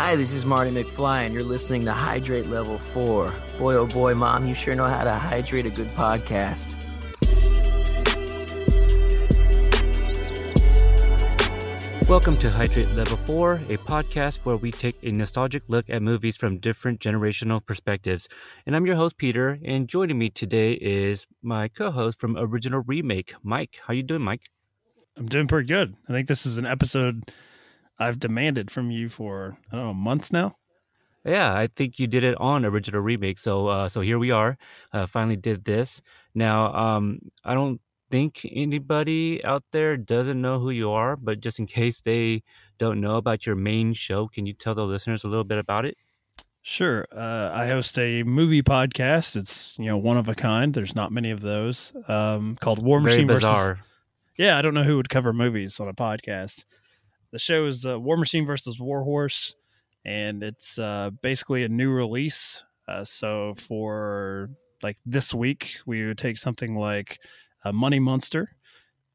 Hi, this is Marty McFly, and you're listening to Hydrate Level 4. Boy, oh boy, Mom, you sure know how to hydrate a good podcast. Welcome to Hydrate Level 4, a podcast where we take a nostalgic look at movies from different generational perspectives. And I'm your host, Peter, and joining me today is my co-host from Original Remake, Mike. How you doing, Mike? I'm doing pretty good. I think this is an episode I've demanded from you for, I don't know, months now. Yeah, I think you did it on Original Remake. So uh, so here we are. Uh, finally did this. Now, um, I don't think anybody out there doesn't know who you are, but just in case they don't know about your main show, can you tell the listeners a little bit about it? Sure. Uh, I host a movie podcast. It's you know one of a kind. There's not many of those. Um, called War Machine Very bizarre. versus. Yeah, I don't know who would cover movies on a podcast. The show is uh, War Machine versus War Horse, and it's uh, basically a new release. Uh, so for like this week, we would take something like a Money Monster,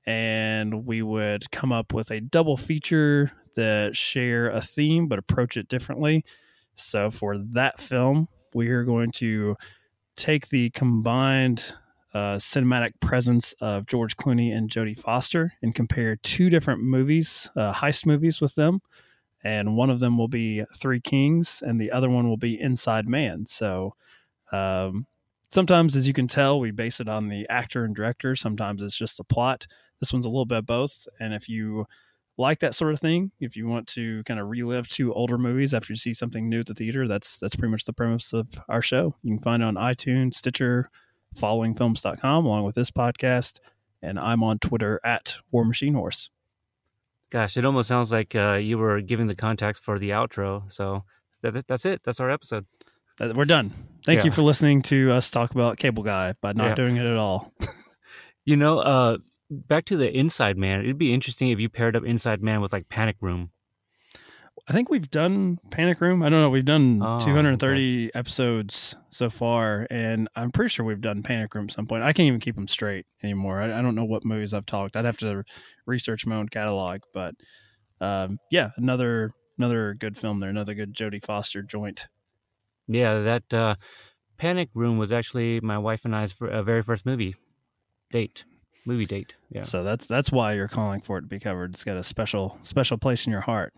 and we would come up with a double feature that share a theme but approach it differently. So for that film, we are going to take the combined uh, cinematic presence of George Clooney and Jodie Foster and compare two different movies, uh, heist movies, with them. And one of them will be Three Kings, and the other one will be Inside Man. So um, sometimes, as you can tell, we base it on the actor and director. Sometimes it's just the plot. This one's a little bit both. And if you like that sort of thing, if you want to kind of relive two older movies after you see something new at the theater, that's that's pretty much the premise of our show. You can find it on iTunes, Stitcher, followingfilms.com, along with this podcast. And I'm on Twitter at War Machine Horse. Gosh, it almost sounds like uh, you were giving the contacts for the outro. So that, that's it. That's our episode. We're done. Thank Yeah. you for listening to us talk about Cable Guy, but not Yeah. doing it at all. You know, uh, back to the Inside Man. It'd be interesting if you paired up Inside Man with like Panic Room. I think we've done Panic Room. I don't know. We've done Oh, 230 episodes so far, and I'm pretty sure we've done Panic Room at some point. I can't even keep them straight anymore. I, I don't know what movies I've talked. I'd have to research my own catalog, but um, yeah, another another good film there. Another good Jodie Foster joint. Yeah, that uh, Panic Room was actually my wife and I's uh, very first movie date, movie date. Yeah, So that's that's why you're calling for it to be covered. It's got a special special place in your heart.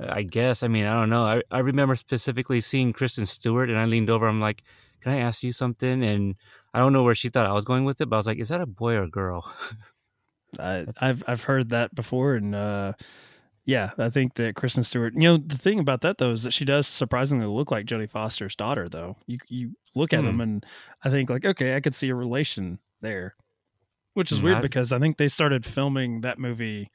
I guess. I mean, I don't know. I, I remember specifically seeing Kristen Stewart, and I leaned over. I'm like, "Can I ask you something?" And I don't know where she thought I was going with it, but I was like, "Is that a boy or a girl?" I, I've, I've heard that before, and uh, yeah, I think that Kristen Stewart. You know, the thing about that though is that she does surprisingly look like Jodie Foster's daughter. Though you you look at Hmm. them, and I think like, okay, I could see a relation there, which is Hmm, weird because I think they started filming that movie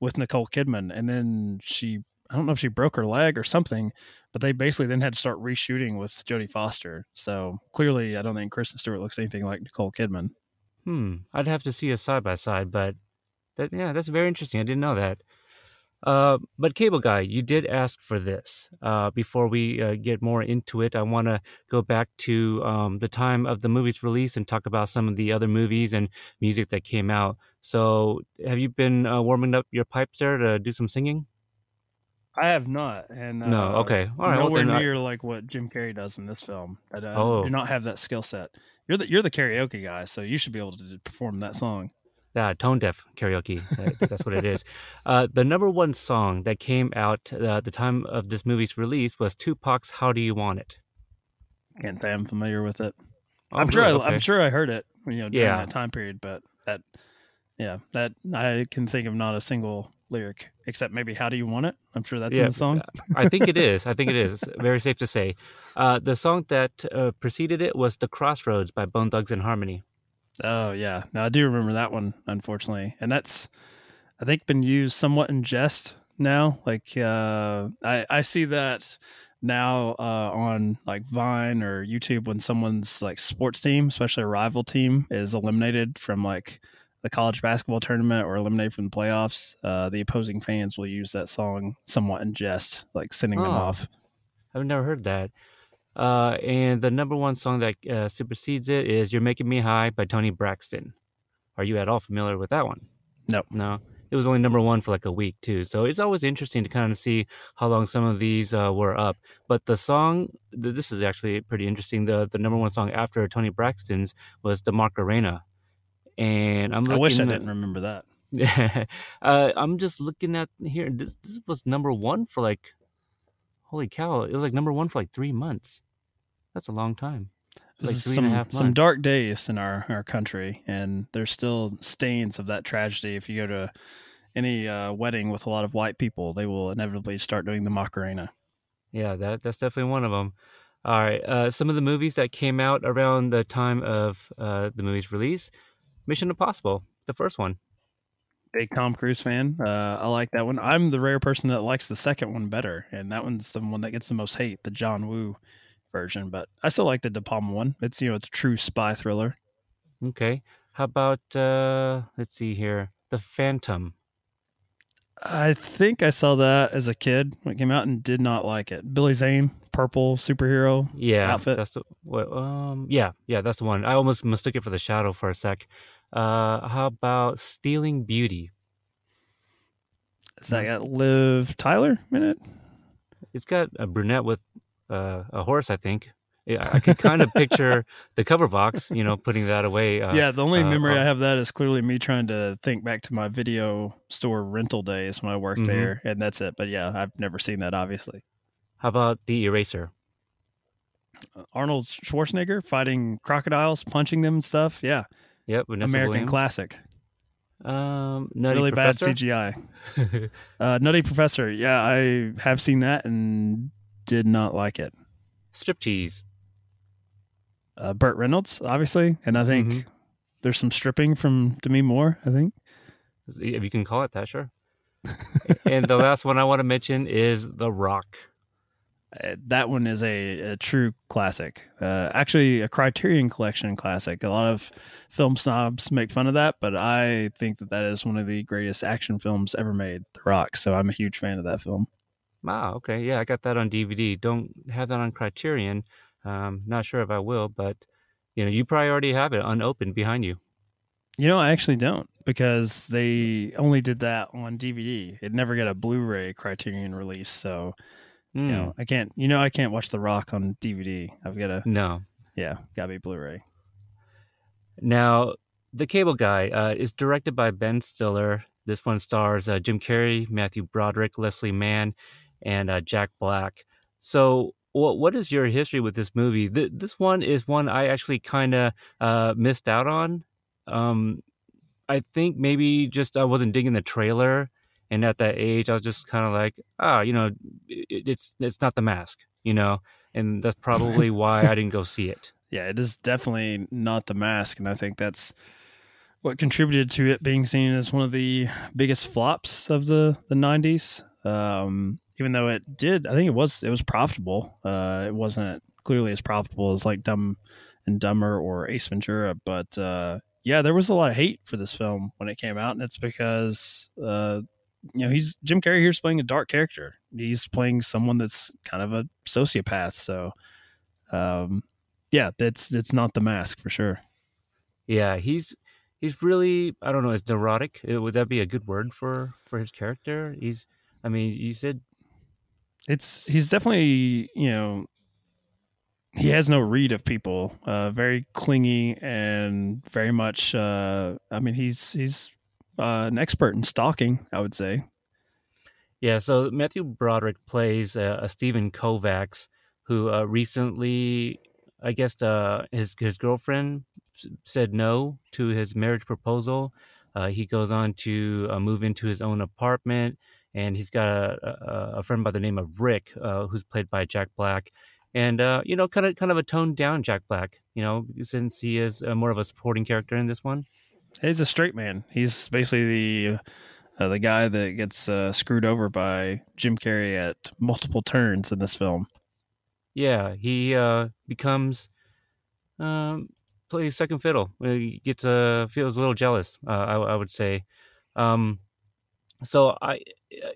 with Nicole Kidman, and then she. I don't know if she broke her leg or something, but they basically then had to start reshooting with Jodie Foster. So clearly, I don't think Kristen Stewart looks anything like Nicole Kidman. Hmm. I'd have to see a side by side, but that yeah, that's very interesting. I didn't know that. Uh, but Cable Guy, you did ask for this. Uh, before we uh, get more into it, I want to go back to um, the time of the movie's release and talk about some of the other movies and music that came out. So, have you been uh, warming up your pipes there to do some singing? I have not, and uh, No. Okay. All right. Well, nowhere I- near like what Jim Carrey does in this film. I, I Oh. do not have that skill set. You're the you're the karaoke guy, so you should be able to perform that song. Yeah, tone deaf karaoke. That- That's what it is. Uh, the number one song that came out uh, at the time of this movie's release was Tupac's "How Do You Want It." Can't say I'm familiar with it. Oh, I'm sure really? I, I'm sure I heard it, you know, during Yeah. that time period. But that, yeah, that I can think of not a single lyric except maybe "How do you want it?" I'm sure that's Yeah, in the song. I think it is. I think it is. It's very safe to say. Uh, the song that uh, preceded it was "The Crossroads" by Bone Thugs-n-Harmony. Oh yeah, now I do remember that one, unfortunately, and that's I think been used somewhat in jest now. Like uh, I I see that now uh, on like Vine or YouTube when someone's like sports team, especially a rival team, is eliminated from like the college basketball tournament or eliminated from the playoffs. Uh, the opposing fans will use that song somewhat in jest, like sending them Oh. off. I've never heard that. Uh, and the number one song that uh, supersedes it is "You're Making Me High" by Toni Braxton. Are you at all familiar with that one? No. No. It it was only number one for like a week too. So it's always interesting to kind of see how long some of these uh, were up. But the song, this is actually pretty interesting. The the number one song after Toni Braxton's was "The Macarena," and I'm. Looking, I wish I didn't remember that. uh, I'm just looking at here. This this was number one for like, holy cow! It was like number one for like three months. That's a long time. This like is some, some dark days in our, our country, and there's still stains of that tragedy. If you go to any uh, wedding with a lot of white people, they will inevitably start doing the Macarena. Yeah, that that's definitely one of them. All right, uh, some of the movies that came out around the time of uh, the movie's release: Mission Impossible, the first one. Big Tom Cruise fan. Uh, I like that one. I'm the rare person that likes the second one better, and that one's the one that gets the most hate, the John Woo version. But I still like the De Palma one. It's you know it's a true spy thriller. Okay, how about uh, let's see here, The Phantom. I think I saw that as a kid when it came out and did not like it. Billy Zane, purple superhero yeah, outfit. That's the what, um yeah, yeah, that's the one. I almost mistook it for the shadow for a sec. Uh how about Stealing Beauty? Is that got Liv Tyler in it? It's got a brunette with uh, a horse, I think. Yeah, I could kind of picture the cover box, you know, putting that away. Uh, yeah, the only uh, memory uh, I have that is clearly me trying to think back to my video store rental days when I worked mm-hmm. there, and that's it. But yeah, I've never seen that, obviously. How about the eraser? Arnold Schwarzenegger fighting crocodiles, punching them and stuff. Yeah. Yep. Vanessa American Williams. classic. Um, Nutty really Professor? bad CGI. uh, Nutty Professor. Yeah, I have seen that and did not like it. Striptease uh, Burt Reynolds, obviously, and I think mm-hmm. there's some stripping from Demi Moore. I think if you can call it that, sure. and the last one I want to mention is The Rock. Uh, that one is a, a true classic. Uh, actually, a Criterion Collection classic. A lot of film snobs make fun of that, but I think that that is one of the greatest action films ever made. The Rock. So I'm a huge fan of that film. Wow. Okay. Yeah, I got that on DVD. Don't have that on Criterion. Um, not sure if I will, but you know, you probably already have it unopened behind you. You know, I actually don't because they only did that on DVD. It never got a Blu-ray Criterion release, so mm. you know, hmm. I can't. You know, I can't watch The Rock on DVD. I've got to. No. Yeah, gotta be Blu-ray. Now, the Cable Guy uh, is directed by Ben Stiller. This one stars uh, Jim Carrey, Matthew Broderick, Leslie Mann, and uh, Jack Black. So, what what is your history with this movie? Th- this one is one I actually kind of uh, missed out on. Um, I think maybe just I wasn't digging the trailer, and at that age, I was just kind of like, ah, oh, you know, it, it's it's not the mask, you know, and that's probably why I didn't go see it. Yeah, it is definitely not the mask, and I think that's what contributed to it being seen as one of the biggest flops of the the '90s. Um, even though it did, I think it was it was profitable. Uh, it wasn't clearly as profitable as like Dumb and Dumber or Ace Ventura, but uh, yeah, there was a lot of hate for this film when it came out, and it's because uh, you know he's Jim Carrey here's playing a dark character. He's playing someone that's kind of a sociopath. So, um, yeah, that's it's not the mask for sure. Yeah, he's he's really I don't know, is neurotic. Would that be a good word for for his character? He's I mean, you said it's he's definitely you know he has no read of people. Uh, very clingy and very much. Uh, I mean, he's he's uh, an expert in stalking. I would say. Yeah. So Matthew Broderick plays uh, a Steven Kovacs who uh, recently, I guess, uh, his his girlfriend said no to his marriage proposal. he goes on to move into his own apartment and he's got a, a, friend by the name of Rick, uh, who's played by Jack Black, and uh, you know, kind of kind of a toned down Jack Black. You know, since he is more of a supporting character in this one. He's a straight man. He's basically the uh, the guy that gets uh, screwed over by Jim Carrey at multiple turns in this film. Yeah, he uh, becomes um, plays second fiddle. He gets uh, feels a little jealous. Uh, I, I, would say. Um, so I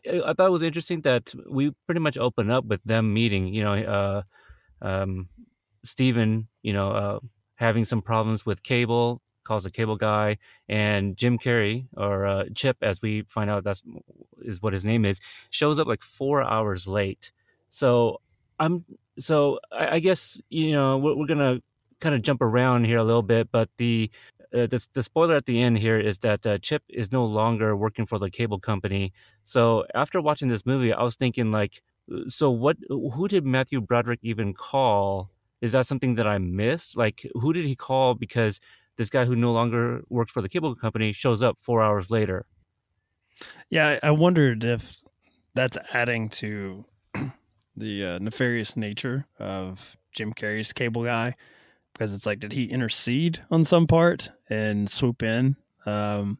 I thought it was interesting that we pretty much open up with them meeting. You know, uh, um, Steven, you know, uh, having some problems with cable, calls the cable guy, and Jim Carrey or uh, Chip, as we find out that's is what his name is, shows up like four hours late. So I'm so I, I guess you know we're, we're gonna kind of jump around here a little bit, but the uh, the, the spoiler at the end here is that uh, Chip is no longer working for the cable company. So after watching this movie, I was thinking like, so what? Who did Matthew Broderick even call? Is that something that I missed? Like, who did he call? Because this guy who no longer works for the cable company shows up four hours later. Yeah, I wondered if that's adding to the uh, nefarious nature of Jim Carrey's cable guy because it's like, did he intercede on some part and swoop in? Um,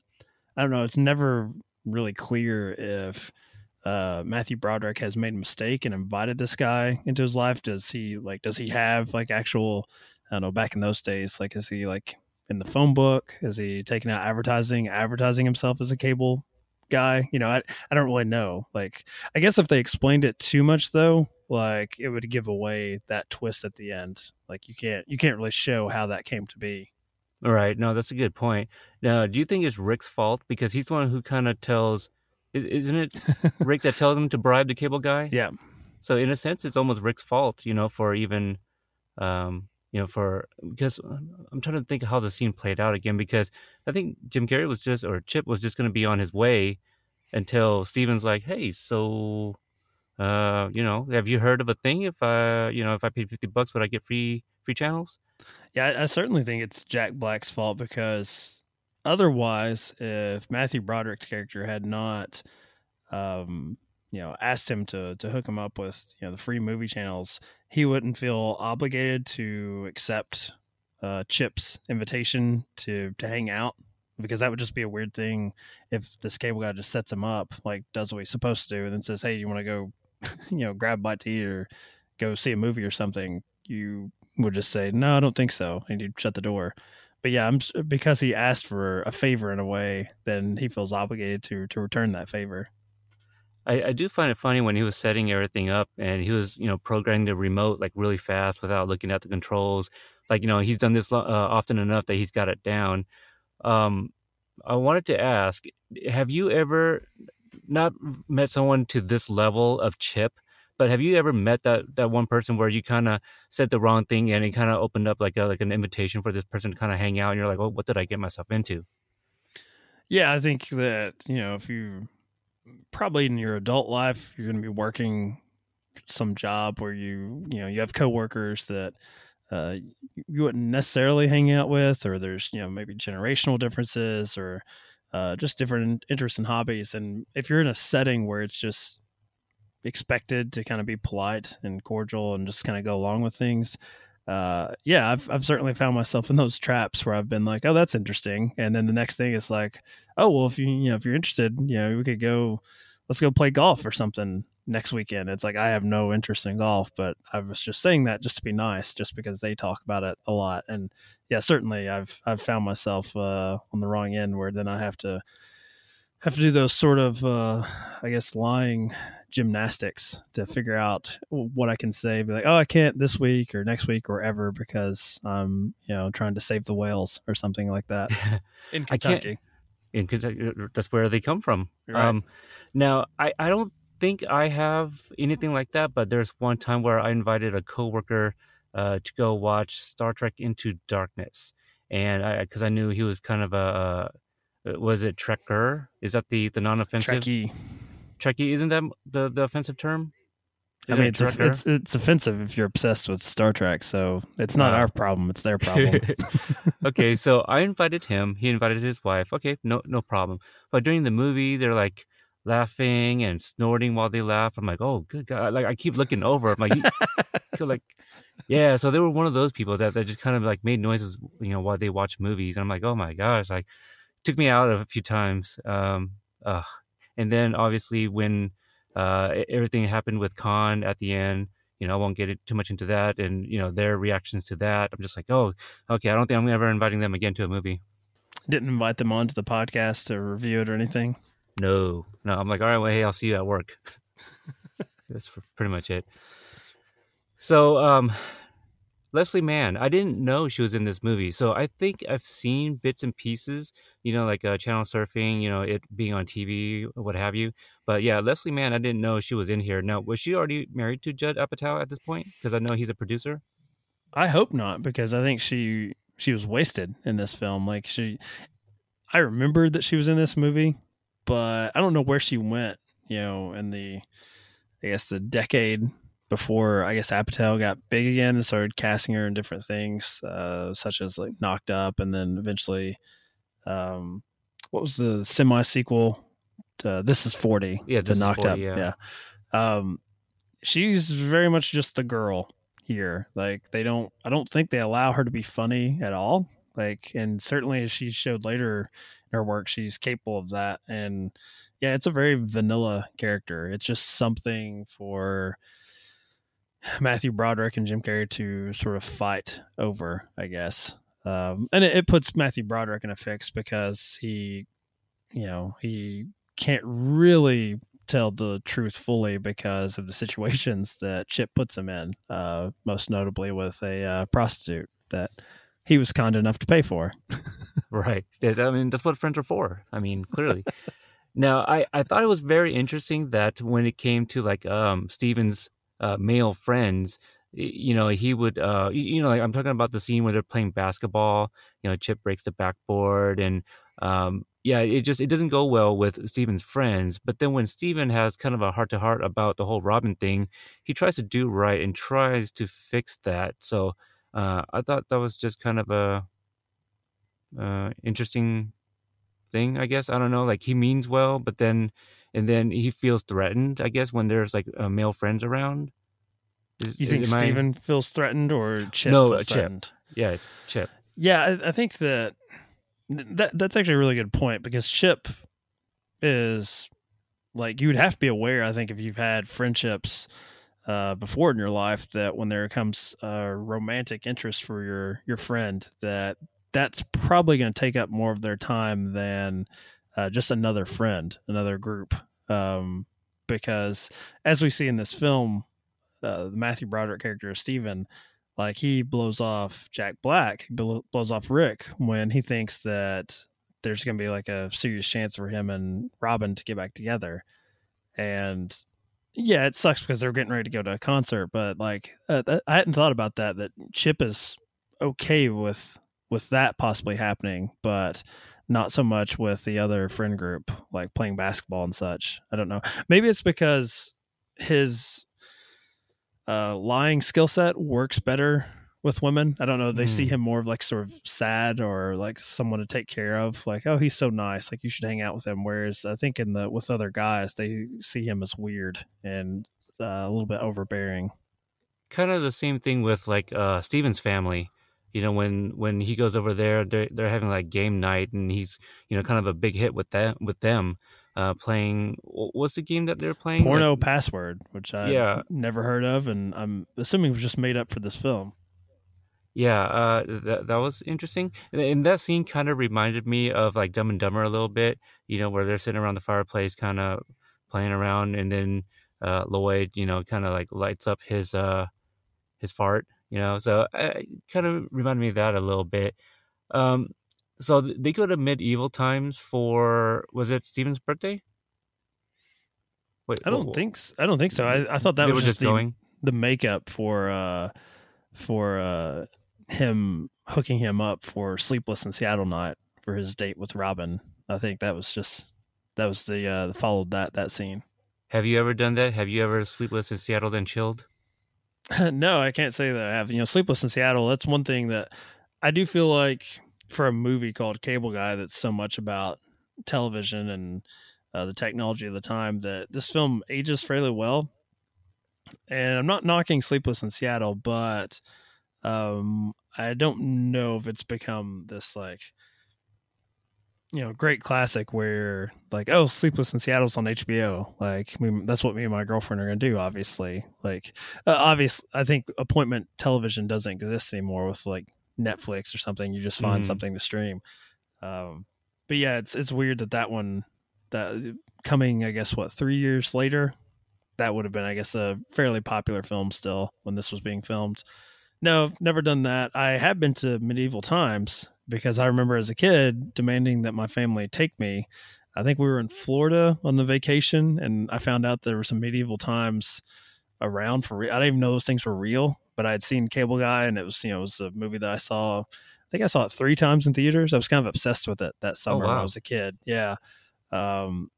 I don't know. It's never really clear if uh, Matthew Broderick has made a mistake and invited this guy into his life. Does he like? Does he have like actual? I don't know. Back in those days, like, is he like in the phone book? Is he taking out advertising, advertising himself as a cable guy? You know, I I don't really know. Like, I guess if they explained it too much, though, like it would give away that twist at the end. Like, you can't you can't really show how that came to be. All right. No, that's a good point. Now, do you think it's Rick's fault because he's the one who kind of tells? Isn't it Rick that tells him to bribe the cable guy? Yeah. So in a sense, it's almost Rick's fault, you know, for even, um, you know, for because I'm trying to think how the scene played out again because I think Jim Carrey was just or Chip was just going to be on his way until Steven's like, hey, so, uh, you know, have you heard of a thing? If I, you know, if I paid fifty bucks, would I get free free channels? Yeah, I, I certainly think it's Jack Black's fault because otherwise, if Matthew Broderick's character had not, um, you know, asked him to to hook him up with you know the free movie channels, he wouldn't feel obligated to accept uh, Chip's invitation to to hang out because that would just be a weird thing if this cable guy just sets him up, like does what he's supposed to do, and then says, "Hey, you want to go, you know, grab a bite to eat or go see a movie or something?" You would just say, "No, I don't think so," and you'd shut the door but yeah, I'm because he asked for a favor in a way, then he feels obligated to to return that favor. I, I do find it funny when he was setting everything up and he was, you know, programming the remote like really fast without looking at the controls. Like, you know, he's done this uh, often enough that he's got it down. Um, I wanted to ask, have you ever not met someone to this level of chip but have you ever met that that one person where you kind of said the wrong thing and it kind of opened up like a, like an invitation for this person to kind of hang out, and you're like, "Oh, what did I get myself into?" Yeah, I think that you know if you probably in your adult life you're going to be working some job where you you know you have coworkers that uh, you wouldn't necessarily hang out with, or there's you know maybe generational differences or uh, just different interests and hobbies. And if you're in a setting where it's just expected to kind of be polite and cordial and just kind of go along with things. Uh, yeah, I've I've certainly found myself in those traps where I've been like, oh, that's interesting, and then the next thing is like, oh, well, if you you know if you're interested, you know, we could go, let's go play golf or something next weekend. It's like I have no interest in golf, but I was just saying that just to be nice, just because they talk about it a lot, and yeah, certainly I've I've found myself uh, on the wrong end where then I have to have to do those sort of uh, I guess lying gymnastics to figure out what I can say. Be like, oh, I can't this week or next week or ever because I'm, you know, trying to save the whales or something like that in Kentucky. in Kentucky, uh, that's where they come from. Right. Um, now, I, I don't think I have anything like that, but there's one time where I invited a coworker uh, to go watch Star Trek Into Darkness, and I because I knew he was kind of a, a was it Trekker? Is that the the non-offensive? Trekkie. Trekkie, isn't that the, the offensive term? Is I mean, it's, it's it's offensive if you're obsessed with Star Trek. So it's not wow. our problem; it's their problem. okay, so I invited him. He invited his wife. Okay, no no problem. But during the movie, they're like laughing and snorting while they laugh. I'm like, oh, good God! Like I keep looking over. I'm like, like, yeah. So they were one of those people that that just kind of like made noises, you know, while they watch movies. And I'm like, oh my gosh! Like, took me out a few times. Um, ugh, and then obviously when uh, everything happened with Khan at the end, you know, I won't get too much into that, and you know their reactions to that. I'm just like, oh, okay. I don't think I'm ever inviting them again to a movie. Didn't invite them onto the podcast to review it or anything. No, no. I'm like, all right, well, hey, I'll see you at work. That's pretty much it. So, um, Leslie Mann. I didn't know she was in this movie, so I think I've seen bits and pieces. You know, like uh, channel surfing. You know, it being on TV, what have you. But yeah, Leslie Mann. I didn't know she was in here. Now, was she already married to Judd Apatow at this point? Because I know he's a producer. I hope not, because I think she she was wasted in this film. Like she, I remembered that she was in this movie, but I don't know where she went. You know, in the I guess the decade before I guess Apatow got big again and started casting her in different things, uh, such as like Knocked Up, and then eventually, um, what was the semi sequel? to This is Forty. Yeah, This Knocked 40, Up. yeah. yeah. Um, she's very much just the girl here. Like they don't, I don't think they allow her to be funny at all. Like, and certainly as she showed later in her work, she's capable of that. And yeah, it's a very vanilla character. It's just something for Matthew Broderick and Jim Carrey to sort of fight over, I guess. Um, and it, it puts Matthew Broderick in a fix because he, you know, he can't really tell the truth fully because of the situations that Chip puts him in. Uh, most notably with a uh, prostitute that he was kind enough to pay for. Right. I mean, that's what friends are for. I mean, clearly. now, I, I thought it was very interesting that when it came to like um Steven's uh, male friends, you know, he would uh you know, like I'm talking about the scene where they're playing basketball, you know, Chip breaks the backboard and um yeah, it just it doesn't go well with Steven's friends. But then when Steven has kind of a heart to heart about the whole Robin thing, he tries to do right and tries to fix that. So uh, I thought that was just kind of a uh, interesting thing, I guess. I don't know. Like he means well, but then and then he feels threatened. I guess when there's like uh, male friends around. Is- You think am I- Steven feels threatened or Chip No, uh, Chip. threatened? Yeah, Chip. Yeah, I, I think that that that's actually a really good point because Chip is like you would have to be aware. I think if you've had friendships uh, before in your life, that when there comes a romantic interest for your your friend, that that's probably going to take up more of their time than uh, just another friend, another group. Um, because as we see in this film, uh, the Matthew Broderick character of Steven, like he blows off Jack Black, he blows off Rick when he thinks that there's going to be like a serious chance for him and Robin to get back together. And yeah, it sucks because they're getting ready to go to a concert, but like uh, I hadn't thought about that. That Chip is okay with with that possibly happening, but not so much with the other friend group, like playing basketball and such. I don't know. Maybe it's because his uh, lying skill set works better with women. I don't know. They see Hmm. him more of like sort of sad or like someone to take care of. Like, oh, he's so nice. Like you should hang out with him. Whereas I think in the with other guys, they see him as weird and uh, a little bit overbearing. kind of the same thing with like uh Steven's family. You know, when when he goes over there, they're they're having like game night, and he's you know kind of a big hit with them with them uh playing. What's the game that they're playing? Porno Like, password, which I Yeah. never heard of, and I'm assuming it was just made up for this film. yeah, uh, that that was interesting. And, and that scene kind of reminded me of like Dumb and Dumber a little bit. You know, where they're sitting around the fireplace, kind of playing around, and then uh Lloyd, you know, kind of like lights up his uh his fart. You know, so it kind of reminded me of that a little bit. Um, so they go to medieval times for was it Steven's birthday? Wait, I don't wh- wh- think s- I don't think so. I, I thought that they was just the, going. the makeup for uh for uh him hooking him up for Sleepless in Seattle night for his date with Robin. I think that was just that was the uh followed that that scene. Have you ever done that? Have you ever sleepless in Seattle then chilled? no, I can't say that I have. You know, Sleepless in Seattle, that's one thing that I do feel like for a movie called Cable Guy that's so much about television and uh, the technology of the time that this film ages fairly well. And I'm not knocking Sleepless in Seattle, but um, I don't know if it's become this like you know great classic where like oh Sleepless in Seattle's on HBO. Like we, that's what me and my girlfriend are gonna do. Obviously, like uh, obvious. I think appointment television doesn't exist anymore with like Netflix or something. You just find Mhm. something to stream. Um, but yeah, it's it's weird that that one that coming I guess what three years later that would have been I guess a fairly popular film still when this was being filmed. No, never done that. I have been to medieval times because I remember as a kid demanding that my family take me. I think we were in Florida on the vacation, and I found out there were some medieval times around for real. I didn't even know those things were real, but I had seen Cable Guy, and it was you know it was a movie that I saw. I think I saw it three times in theaters. I was kind of obsessed with it that summer when I was a kid. Yeah, um,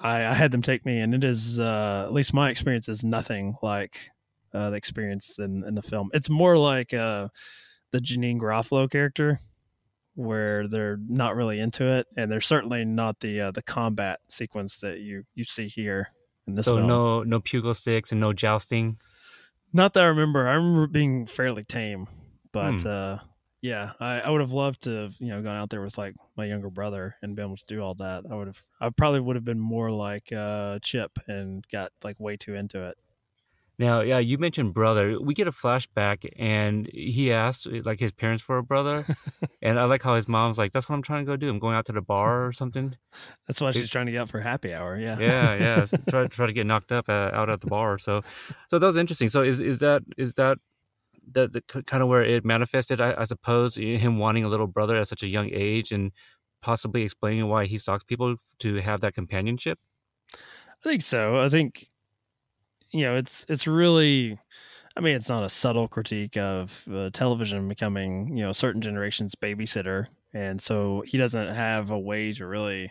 I, I had them take me, and it is uh, at least my experience is nothing like uh, the experience in, in the film. It's more like uh, the Janeane Garofalo character, where they're not really into it, and they're certainly not the uh, the combat sequence that you you see here in this so film. no no pugil sticks and no jousting. Not that I remember. I remember being fairly tame, but Hmm. uh, yeah, I, I would have loved to have you know gone out there with like my younger brother and been able to do all that. I would have. I probably would have been more like uh, Chip and got like way too into it. Now, yeah, you mentioned brother. We get a flashback, and he asked like his parents for a brother, and I like how his mom's like, "That's what I'm trying to go do. I'm going out to the bar or something." That's why It- she's trying to get out for happy hour. Yeah, yeah, yeah. try try to get knocked up uh, out at the bar. So, so that was interesting. So is is that is that the, the kind of where it manifested? I, I suppose him wanting a little brother at such a young age, and possibly explaining why he stalks people to have that companionship. I think so. I think you know it's it's really. I mean, it's not a subtle critique of uh, television becoming you know certain generation's babysitter, and so he doesn't have a way to really.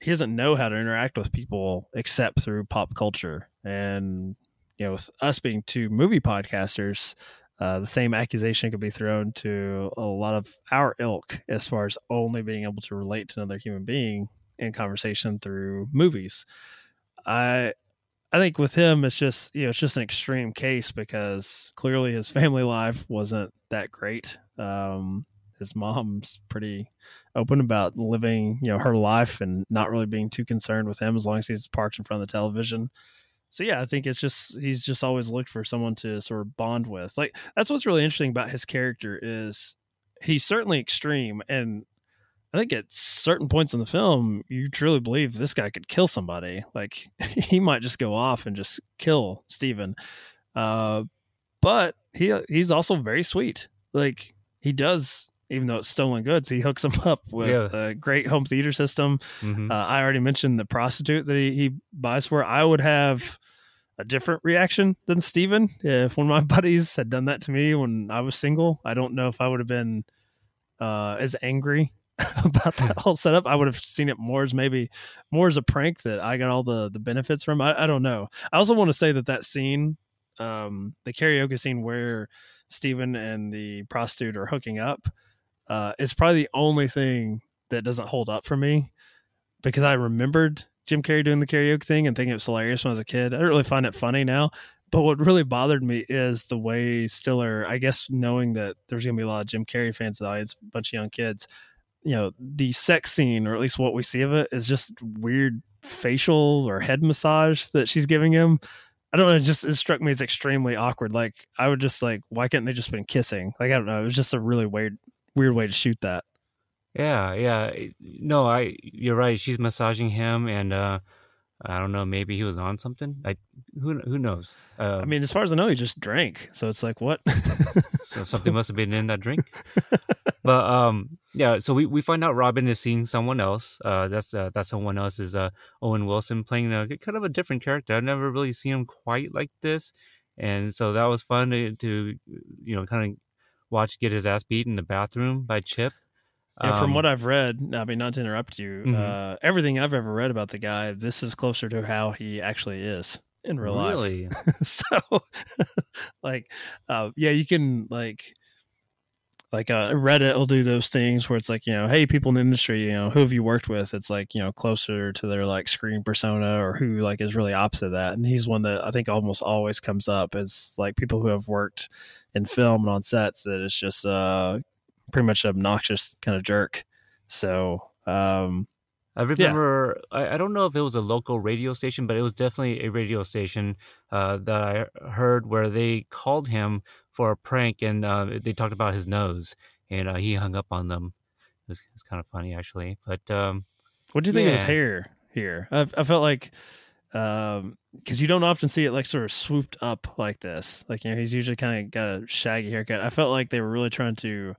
He doesn't know how to interact with people except through pop culture, and you know, with us being two movie podcasters, uh, the same accusation could be thrown to a lot of our ilk as far as only being able to relate to another human being in conversation through movies. I I think with him it's just you know it's just an extreme case because clearly his family life wasn't that great. Um, his mom's pretty open about living you know her life and not really being too concerned with him as long as he's parked in front of the television. So yeah, I think it's just he's just always looked for someone to sort of bond with. Like that's what's really interesting about his character is he's certainly extreme and I think at certain points in the film, you truly believe this guy could kill somebody. Like he might just go off and just kill Steven. Uh, but he he's also very sweet. Like he does, even though it's stolen goods, he hooks him up with Yeah. a great home theater system. hmm Uh, I already mentioned the prostitute that he, he buys for. I would have a different reaction than Steven if one of my buddies had done that to me when I was single. I don't know if I would have been uh, as angry about that whole setup. I would have seen it more as maybe more as a prank that I got all the the benefits from. I, I don't know. I also want to say that that scene, um, the karaoke scene where Steven and the prostitute are hooking up, uh, is probably the only thing that doesn't hold up for me because I remembered Jim Carrey doing the karaoke thing and thinking it was hilarious when I was a kid. I don't really find it funny now. But what really bothered me is the way Stiller, I guess, knowing that there's going to be a lot of Jim Carrey fans in the audience, a bunch of young kids, you know, the sex scene, or at least what we see of it, is just weird facial or head massage that she's giving him. I don't know. It just it struck me as extremely awkward. Like I would just like, why can't they just been kissing? Like I don't know. It was just a really weird, weird way to shoot that. Yeah, yeah. No, I. You're right. She's massaging him, and uh, I don't know. Maybe he was on something. I who who knows. Uh, I mean, as far as I know, he just drank. So it's like, what? so something must have been in that drink. but um, yeah. So we, we find out Robin is seeing someone else. Uh, that's uh, that someone else is uh Owen Wilson playing a kind of a different character. I've never really seen him quite like this, and so that was fun to, to you know kind of watch get his ass beat in the bathroom by Chip. Yeah, from Um, what I've read, I mean, not to interrupt you, Mhm. uh, everything I've ever read about the guy, this is closer to how he actually is in real life. so, like, uh, yeah, you can like, like uh, Reddit will do those things where it's like, you know, hey, people in the industry, you know, who have you worked with? It's like, you know, closer to their like screen persona or who like is really opposite of that. And he's one that I think almost always comes up as like people who have worked in film and on sets that is just uh pretty much obnoxious kind of jerk. So, um, I remember. I, I don't know if it was a local radio station, but it was definitely a radio station uh, that I heard where they called him for a prank, and uh, they talked about his nose, and uh, he hung up on them. It was, it's kind of funny, actually. But um, what do you think of his Yeah. hair here? I, I felt like Um, because you don't often see it like sort of swooped up like this. Like you know, he's usually kind of got a shaggy haircut. I felt like they were really trying to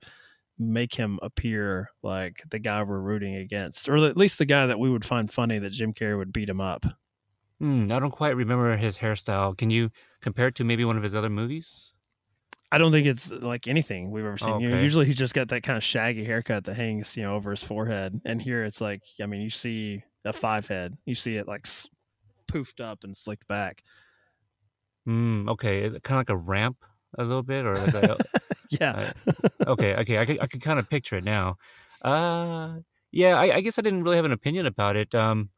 make him appear like the guy we're rooting against, or at least the guy that we would find funny that Jim Carrey would beat him up. Hmm, I don't quite remember his hairstyle. Can you compare it to maybe one of his other movies? I don't think it's like anything we've ever seen. You know, usually he's just got that kind of shaggy haircut that hangs, you know, over his forehead. And here it's like, I mean, you see a five head, you see it like poofed up and slicked back. Hmm, okay, kind of like a ramp a little bit, or like a, Yeah, okay, okay, I can, I can kind of picture it now. Uh, yeah, I, I guess I didn't really have an opinion about it. Um,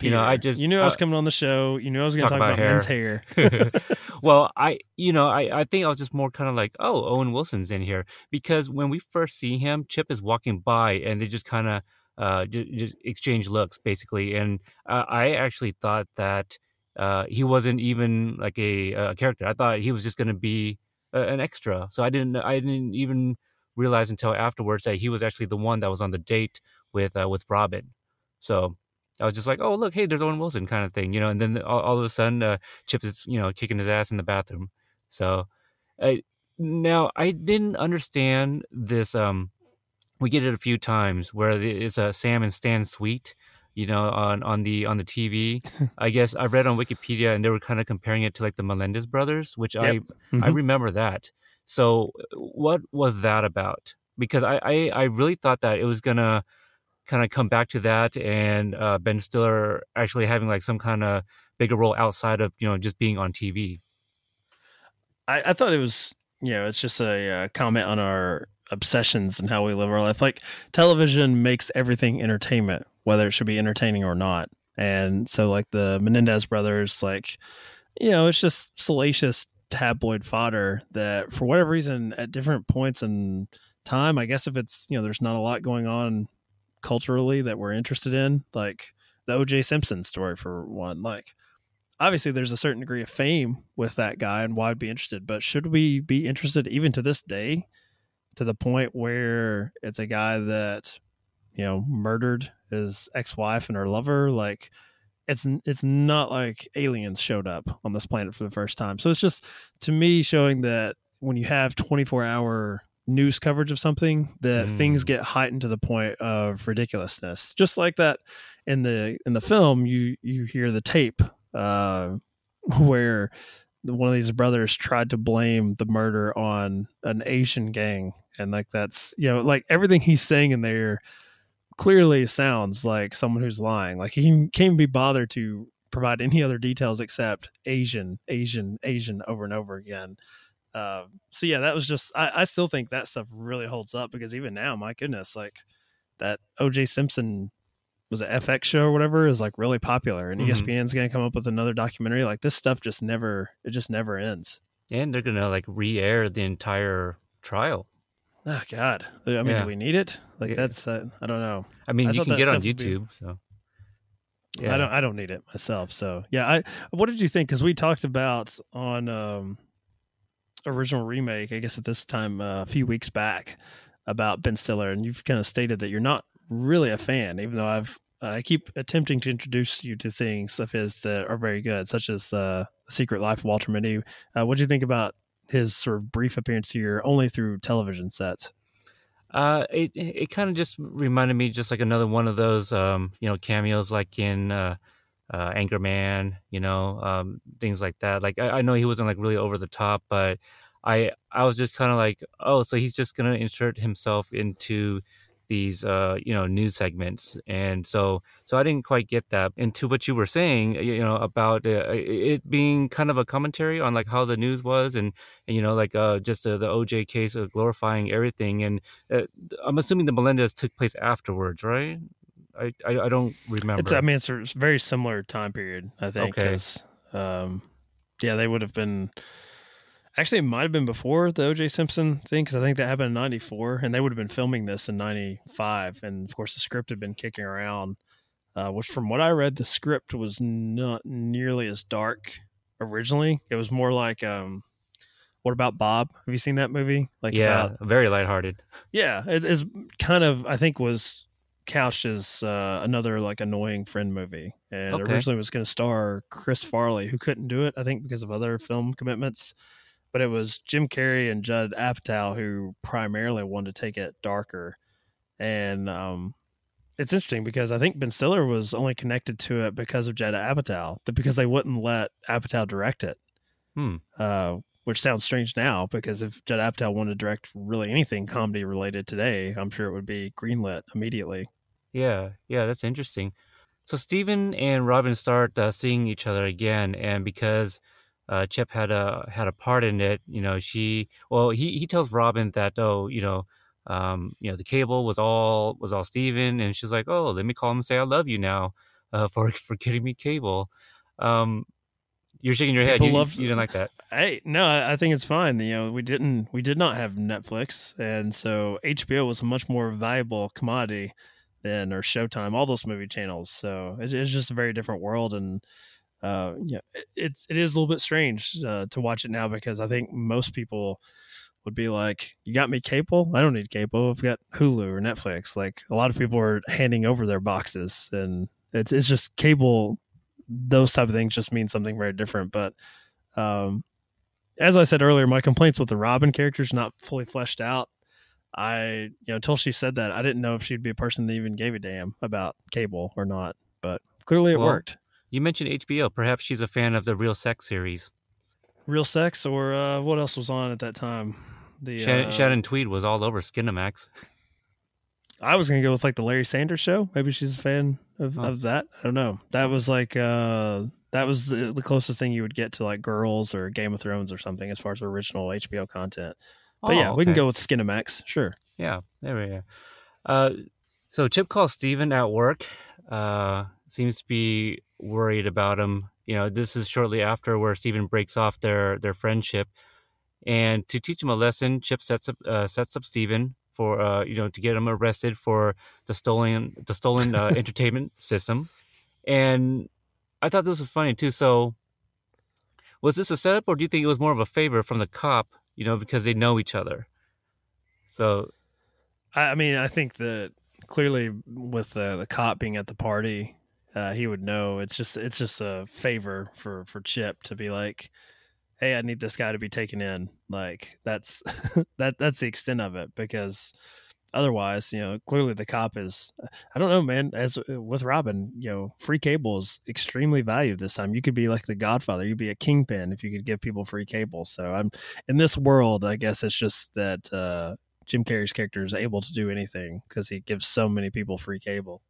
you know, I just- you knew I was uh, coming on the show. You knew I was going to talk talk, about about, men's hair. well, I, you know, I, I think I was just more kind of like, oh, Owen Wilson's in here because when we first see him, Chip is walking by and they just kind of uh, just, just exchange looks basically, and uh, I actually thought that uh, he wasn't even like a, a character. I thought he was just going to be a, an extra. So I didn't, I didn't even realize until afterwards that he was actually the one that was on the date with uh, with Robin. So. I was just like, oh look, hey, there's Owen Wilson kind of thing, you know. And then all, all of a sudden, uh, Chip is, you know, kicking his ass in the bathroom. So, uh, now I didn't understand this. Um, we get it a few times where it's a Sam and Stan Sweet, you know, on on the on the TV. I guess I read on Wikipedia and they were kind of comparing it to like the Menendez brothers, which I Yep. I Mhm. remember that. So, what was that about? Because I I, I really thought that it was gonna kind of come back to that and uh, Ben Stiller actually having like some kind of bigger role outside of you know just being on TV. I, I thought it was, you know, it's just a uh, comment on our obsessions and how we live our life. Like television makes everything entertainment, whether it should be entertaining or not. And so, like the Menendez brothers, like, you know, it's just salacious tabloid fodder that, for whatever reason, at different points in time, I guess if it's, you know, there's not a lot going on culturally that we're interested in, like the OJ Simpson story, for one, like, obviously there's a certain degree of fame with that guy and why I'd be interested, but should we be interested even to this day to the point where it's a guy that you know murdered his ex-wife and her lover like it's it's not like aliens showed up on this planet for the first time. So it's just to me showing that when you have 24 hour news coverage of something that Mm. things get heightened to the point of ridiculousness. Just like that in the in the film you you hear the tape uh where one of these brothers tried to blame the murder on an Asian gang and like that's you know like everything he's saying in there clearly sounds like someone who's lying like he can't even be bothered to provide any other details except Asian Asian Asian over and over again uh, so yeah that was just I, I still think that stuff really holds up because even now my goodness like that OJ Simpson was an FX show or whatever is like really popular and Mhm. ESPN's going to come up with another documentary like this stuff just never it just never ends. And they're gonna like re-air the entire trial. Oh God! I mean, Yeah. do we need it? Like Yeah. that's uh, I don't know. I mean, I you can get on would be- YouTube. So yeah, I don't I don't need it myself. So yeah, I what did you think? Because we talked about on um, original remake. I guess at this time uh, a few weeks back about Ben Stiller, and you've kind of stated that you're not really a fan, even though I've I keep attempting to introduce you to things of his that are very good, such as uh, Secret Life of Walter Mitty. Uh, what do you think about his sort of brief appearance here, only through television sets? Uh, it it kind of just reminded me just like another one of those um you know cameos like in uh, uh Anchorman, you know, um things like that. Like I, I know he wasn't like really over the top, but I I was just kind of like, oh, so he's just gonna insert himself into these uh you know news segments. And so so i didn't quite get that. And to what you were saying you know about uh, it being kind of a commentary on like how the news was and, and you know like uh just uh, the oj case of glorifying everything. And uh, i'm assuming the menendez took place afterwards right i i, I don't remember It's I mean it's a very similar time period, I think. Okay. um, yeah, they would have been. Actually, it might have been before the O.J. Simpson thing because I think that happened in '94, and they would have been filming this in '95, and of course the script had been kicking around. Uh, which, from what I read, the script was not nearly as dark originally. It was more like, um, "What about Bob?" Have you seen that movie? Like, yeah about very lighthearted yeah, it is kind of I think was couched as uh, another like annoying friend movie, and Okay. originally was going to star Chris Farley, who couldn't do it, I think, because of other film commitments. But it was Jim Carrey and Judd Apatow who primarily wanted to take it darker, and um, it's interesting because I think Ben Stiller was only connected to it because of Judd Apatow, because they wouldn't let Apatow direct it. Hmm. Uh, which sounds strange now because if Judd Apatow wanted to direct really anything comedy related today, I'm sure it would be greenlit immediately. Yeah, yeah, that's interesting. So Steven and Robin start uh, seeing each other again, and because uh, Chip had a had a part in it, you know, she well, he he tells Robin that oh, you know, um, you know, the cable was all was all Steven, and she's like, oh, let me call him and say I love you now, uh, for for getting me cable. Um, you're shaking your head. People You, love- you didn't like that. I no, I think it's fine. You know, we didn't we did not have Netflix, and so HBO was a much more valuable commodity than or Showtime, all those movie channels. So it's, it's just a very different world, and uh, yeah, it, it's it is a little bit strange uh, to watch it now because I think most people would be like, "You got me cable? I don't need cable. I've got Hulu or Netflix." Like a lot of people are handing over their boxes, and it's it's just cable. Those type of things just mean something very different, but. Um, as I said earlier, my complaints with the Robin character is not fully fleshed out. I, you know, until she said that, I didn't know if she'd be a person that even gave a damn about cable or not. But clearly, it Well, worked. You mentioned HBO. Perhaps she's a fan of the Real Sex series. Real sex, or uh, what else was on at that time? The Shannon, uh, Shannon Tweed was all over Skinamax. I was gonna go with like the Larry Sanders Show. Maybe she's a fan of, Oh. of that. I don't know. That was like uh, that was the, the closest thing you would get to like Girls or Game of Thrones or something as far as original HBO content. But yeah, Oh, we can go with Skinamax. Sure. Yeah, there we go. Uh, so Chip calls Steven at work. Uh, seems to be worried about him. You know, this is shortly after where Steven breaks off their their friendship, and to teach him a lesson, Chip sets up uh, sets up Steven for uh, you know to get him arrested for the stolen the stolen uh, entertainment system, and I thought this was funny too. So, was this a setup, or do you think it was more of a favor from the cop? You know, because they know each other. So I, mean, I think that clearly with the the cop being at the party, uh, he would know. It's just it's just a favor for for Chip to be like, "Hey, I need this guy to be taken in." Like that's that that's the extent of it because otherwise, you know, clearly the cop is. I don't know, man. As with Robin, you know, free cable is extremely valued this time. You could be like the Godfather. You'd be a kingpin if you could give people free cable. So I'm in this world. I guess it's just that. uh Jim Carrey's character is able to do anything because he gives so many people free cable.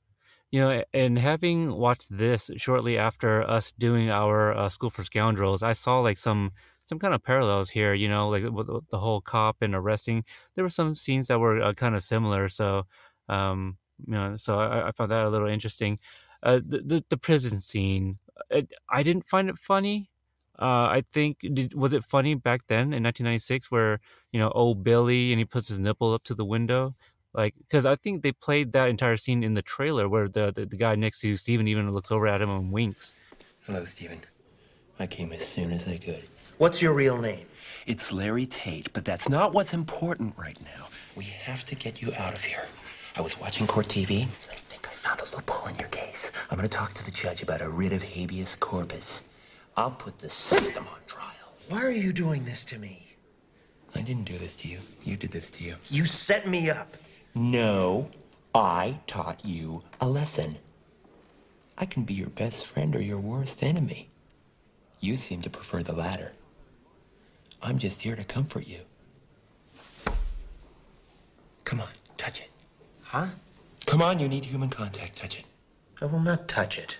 You know, and having watched this shortly after us doing our uh, School for Scoundrels, I saw like some some kind of parallels here. You know, like with the- whole cop and arresting. There were some scenes that were uh, kind of similar. So, um, you know, so I, I found that a little interesting. Uh, the, the the prison scene, it, I didn't find it funny. Uh, I think did, was it funny back then in 1996 where you know old Billy and he puts his nipple up to the window like because I think they played that entire scene in the trailer where the, the the guy next to Steven even looks over at him and winks. Hello, Steven. I came as soon as I could. What's your real name? It's Larry Tate, but that's not what's important right now. We have to get you out of here. I was watching court TV. I think I found a loophole in your case. I'm going to talk to the judge about a writ of habeas corpus. I'll put the system on trial. Why are you doing this to me? I didn't do this to you. You did this to you. You set me up. No, I taught you a lesson. I can be your best friend or your worst enemy. You seem to prefer the latter. I'm just here to comfort you. Come on, touch it. Huh? Come on, you need human contact. Touch it. I will not touch it.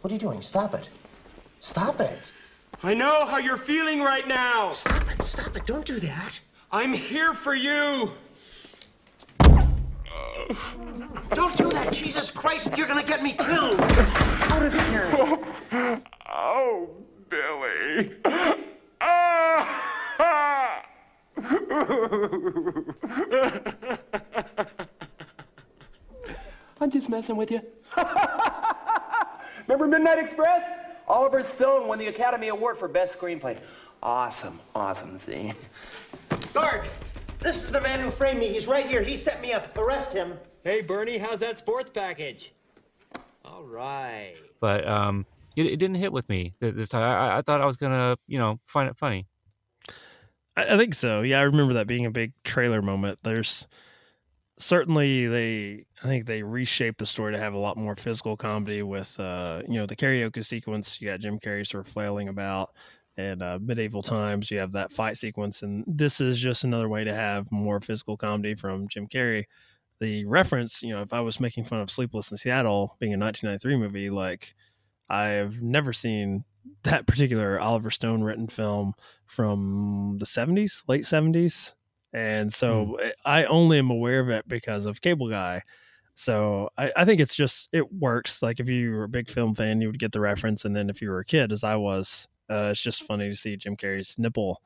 What are you doing? Stop it. Stop it. I know how you're feeling right now. Stop it. Stop it. Don't do that. I'm here for you. Don't do that. Jesus Christ, you're gonna get me killed. Out of here. Oh. Oh, Billy. Ah! I'm just messing with you. Remember Midnight Express? Oliver Stone won the Academy Award for Best Screenplay. Awesome, awesome scene. Guard. This is the man who framed me. He's right here. He set me up. Arrest him. Hey, Bernie, how's that sports package? All right. But um, it, it didn't hit with me this time. I, I thought I was gonna, you know, find it funny. I, I think so. Yeah, I remember that being a big trailer moment. There's certainly they I think they reshaped the story to have a lot more physical comedy with uh you know the karaoke sequence you got Jim Carrey sort of flailing about and uh, medieval times you have that fight sequence and this is just another way to have more physical comedy from Jim Carrey the reference you know if I was making fun of Sleepless in Seattle being a 1993 movie like I've never seen that particular Oliver Stone written film from the 70s late 70s and so I only am aware of it because of Cable Guy. So I, I think it's just it works. Like if you were a big film fan, you would get the reference, and then if you were a kid, as I was, uh, it's just funny to see Jim Carrey's nipple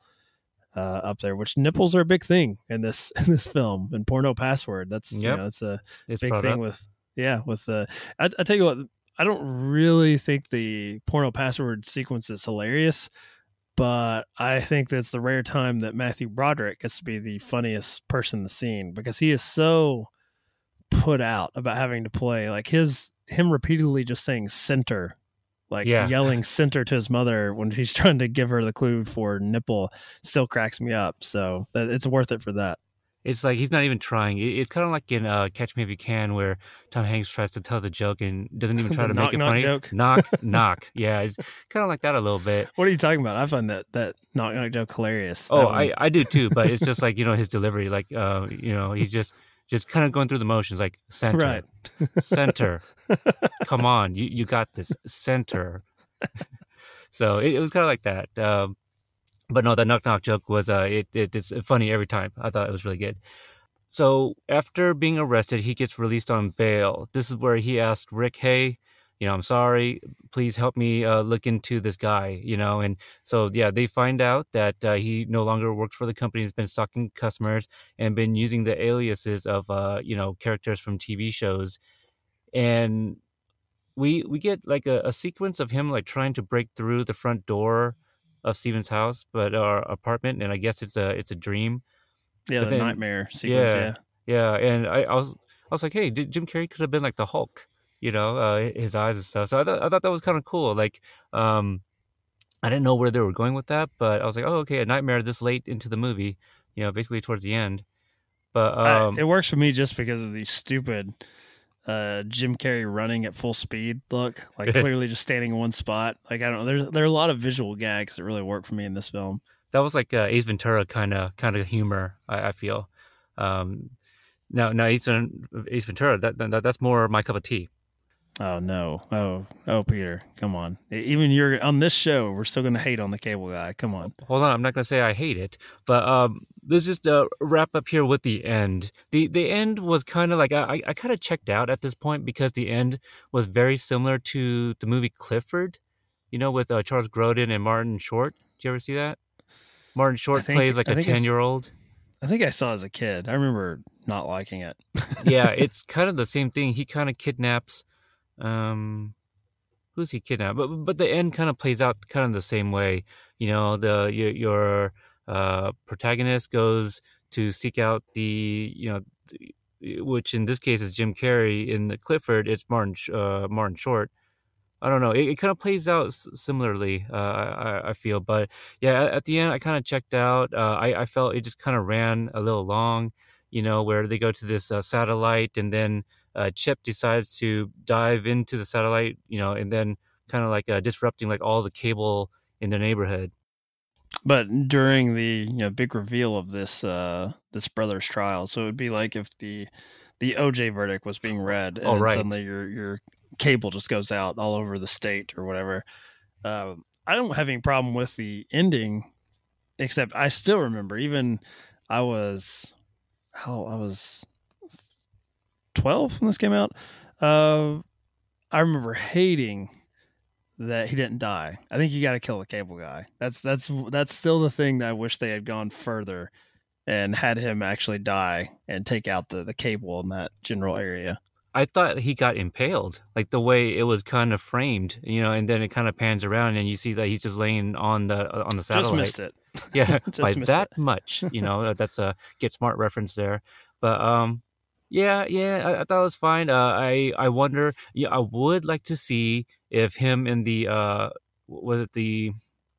uh, up there. Which nipples are a big thing in this in this film. And porno password. That's you know, that's a It's big thing up. with yeah with the. I, I tell you what, I don't really think the porno password sequence is hilarious but I think that's the rare time that Matthew Broderick gets to be the funniest person in the scene because he is so put out about having to play like his him repeatedly just saying center like Yeah. yelling center to his mother when he's trying to give her the clue for nipple still cracks me up so it's worth it for that It's like he's not even trying. It's kind of like in uh, Catch Me If You Can, where Tom Hanks tries to tell the joke and doesn't even try to knock, make it knock funny. joke. Knock, knock. Yeah, it's kind of like that a little bit. what are you talking about I find that that knock knock joke hilarious Oh, I, I do too, but it's just like you know his delivery, like uh, you know he's just just kind of going through the motions, like center, right center. Come on, you you got this center. so it, it was kind of like that. Um, but no, that knock knock joke was uh, it, it it's funny every time. I thought it was really good. So after being arrested, he gets released on bail. This is where he asked Rick, "Hey, you know, I'm sorry. Please help me uh, look into this guy." You know, and so yeah, they find out that uh, he no longer works for the company. He's been stalking customers and been using the aliases of uh, you know characters from TV shows, and we we get like a, a sequence of him like trying to break through the front door of Steven's house, but our apartment, and I guess it's a it's a dream. yeah but the then- nightmare sequence yeah. yeah Yeah, and I, I was I was like, hey, did Jim Carrey could have been like the Hulk, you know, uh, his eyes and stuff. So I thought I thought that was kind of cool. Like, um, I didn't know where they were going with that, but I was like, oh, okay, a nightmare this late into the movie, you know, basically towards the end. But I- um, it works for me just because of the stupid uh, Jim Carrey running at full speed look, like clearly just standing in one spot. Like I don't know, there's there are a lot of visual gags that really work for me in this film. that was like uh, Ace Ventura kind of kind of humor. I, I feel. Um, now, now Ace, Ace Ventura, that, that that's more my cup of tea. Oh no, oh oh Peter, come on! Even you're on this show, we're still gonna hate on the cable guy. Come on. hold on i'm not going to say i hate it but um let's just uh, wrap up here with the end the the end was kind of like i i kind of checked out at this point because the end was very similar to the movie clifford you know with uh, charles grodin and martin short did you ever see that martin short think- plays like I a think I s- 10 year old I think I saw it as a kid. I remember not liking it. yeah it's kind of the same thing he kind of kidnaps um who's he kidnapped but but the end kind of plays out kind of the same way you know the your, your uh protagonist goes to seek out the you know which in this case is Jim Carrey in the Clifford it's Martin uh Martin Short. I don't know it, it kind of plays out similarly uh I, I- feel but yeah at, at the end I kind of checked out uh I, I felt it just kind of ran a little long you know where they go to this uh, satellite and then uh, Chip decides to dive into the satellite, you know, and then kind of like uh, disrupting like all the cable in the neighborhood. But during the you know big reveal of this uh this brother's trial, so it would be like if the the OJ verdict was being read, and Oh, right. suddenly your your cable just goes out all over the state or whatever. Um, I don't have any problem with the ending, except I still remember even I was how I was twelve when this came out. Uh, I remember hating that he didn't die. I think you got to kill the cable guy. That's that's that's still the thing that I wish they had gone further and had him actually die and take out the the cable in that general area. I thought he got impaled, like the way it was kind of framed, you know, and then it kind of pans around and you see that he's just laying on the on the satellite. Just missed it. Yeah, Just by that it. much, you know, that's a get smart reference there. But um, yeah, yeah, I, I thought it was fine. Uh, I I wonder. Yeah, I would like to see if him in the uh, was it the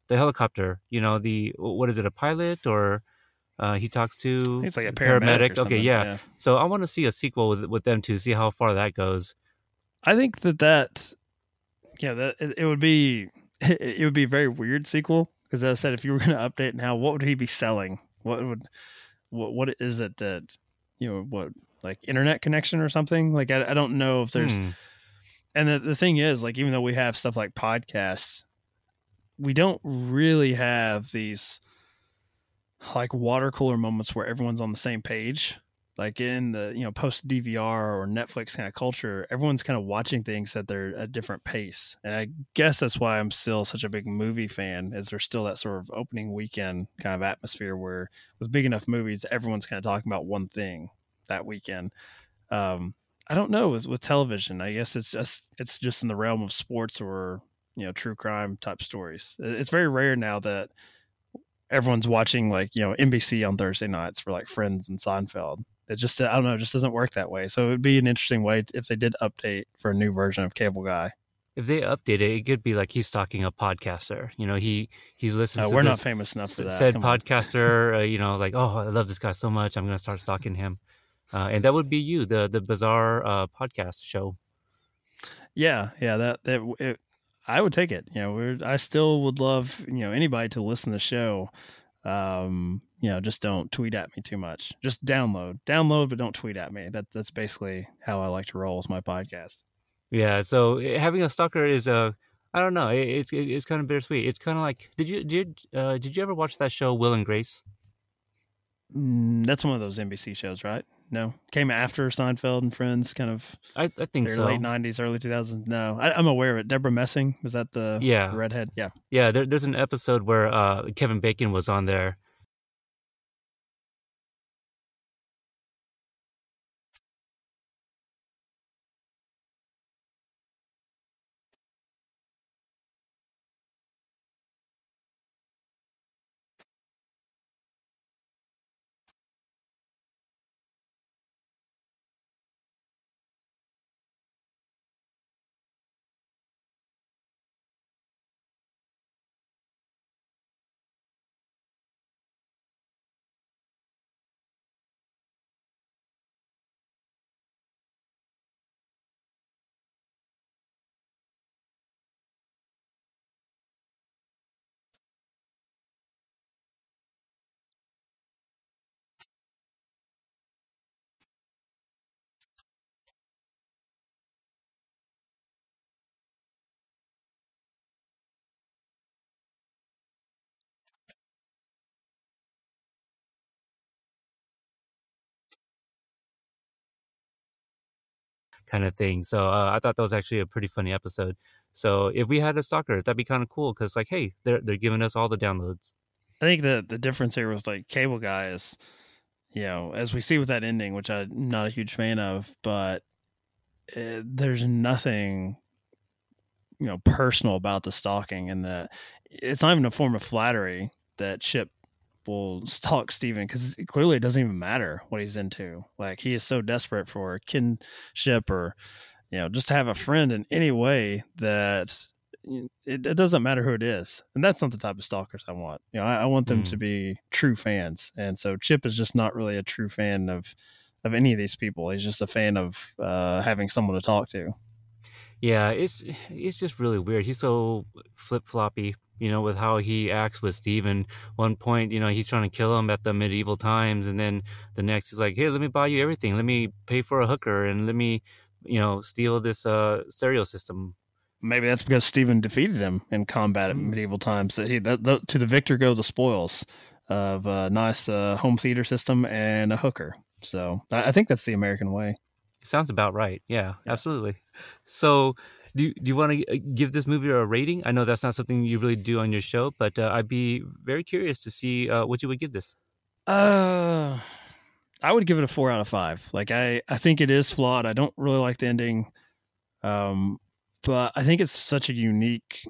the helicopter? You know, the what is it? A pilot or uh, he talks to He's like a paramedic. or Okay, something, yeah. So I want to see a sequel with with them to see how far that goes. I think that that, yeah, that it, it would be it, would be a very weird sequel because as I said, if you were going to update now, what would he be selling? What would what what is it that you know what like internet connection or something? Like I, I don't know if there's Hmm. and the, the thing is like even though we have stuff like podcasts we don't really have these like water cooler moments where everyone's on the same page like in the you know post dvr or netflix kind of culture everyone's kind of watching things at their a different pace and i guess that's why i'm still such a big movie fan is there's still that sort of opening weekend kind of atmosphere where with big enough movies everyone's kind of talking about one thing that weekend um I don't know with, with television. I guess it's just it's just in the realm of sports or you know true crime type stories. It's very rare now that everyone's watching like you know NBC on Thursday nights for like Friends and Seinfeld. It just I don't know, it just doesn't work that way. So it would be an interesting way if they did update for a new version of Cable Guy. If they update it, it could be like he's stalking a podcaster. You know, he he listens. Uh, to we're not famous enough for that. said Come podcaster, uh, you know, like, oh, I love this guy so much, I'm gonna start stalking him, uh, and that would be you, the the bizarre uh, podcast show. Yeah, yeah, that that it, I would take it. You know, we're I still would love you know anybody to listen to the show. Um, you know, just don't tweet at me too much. Just download, download, but don't tweet at me. That that's basically how I like to roll with my podcast. Yeah, so uh, having a stalker is a, I don't know, it's it's kind of bittersweet. It's kind of like, did you did uh, did you ever watch that show Will and Grace? Mm, that's one of those NBC shows, right? No, came after Seinfeld and Friends, kind of I I think so. late '90s, early 2000s. No, I, I'm aware of it. Debra Messing was that the Yeah. redhead? Yeah, Yeah, there, there's an episode where uh, Kevin Bacon was on there. Kind of thing. So uh, I thought that was actually a pretty funny episode. So if we had a stalker, that'd be kind of cool because like, hey, they're they're giving us all the downloads. I think the the difference here was like Cable Guy is, you know, as we see with that ending, which I'm not a huge fan of, but uh there's nothing, you know, personal about the stalking, and that it's not even a form of flattery that Chip will stalk Steven because clearly it doesn't even matter what he's into. Like he is so desperate for kinship or, you know, just to have a friend in any way that it, it doesn't matter who it is, and that's not the type of stalkers I want. You know, I, I want them to Mm. be true fans, and so Chip is just not really a true fan of of any of these people. He's just a fan of uh, having someone to talk to. Yeah, it's it's just really weird. He's so flip floppy, you know, with how he acts with Steve. And one point, you know, he's trying to kill him at the medieval times, and then the next he's like, "Hey, let me buy you everything. Let me pay for a hooker, and let me, you know, steal this uh stereo system." Maybe that's because Steven defeated him in combat at Mm. medieval times. That he that, that- to the victor go the spoils of a nice uh, home theater system and a hooker. So I, I think that's the American way. Sounds about right. Yeah, Yeah. absolutely. So, do you, do you want to give this movie a rating? I know that's not something you really do on your show, but uh, I'd be very curious to see uh, what you would give this. Uh, I would give it a four out of five. Like I, I think it is flawed. I don't really like the ending, um, but I think it's such a unique,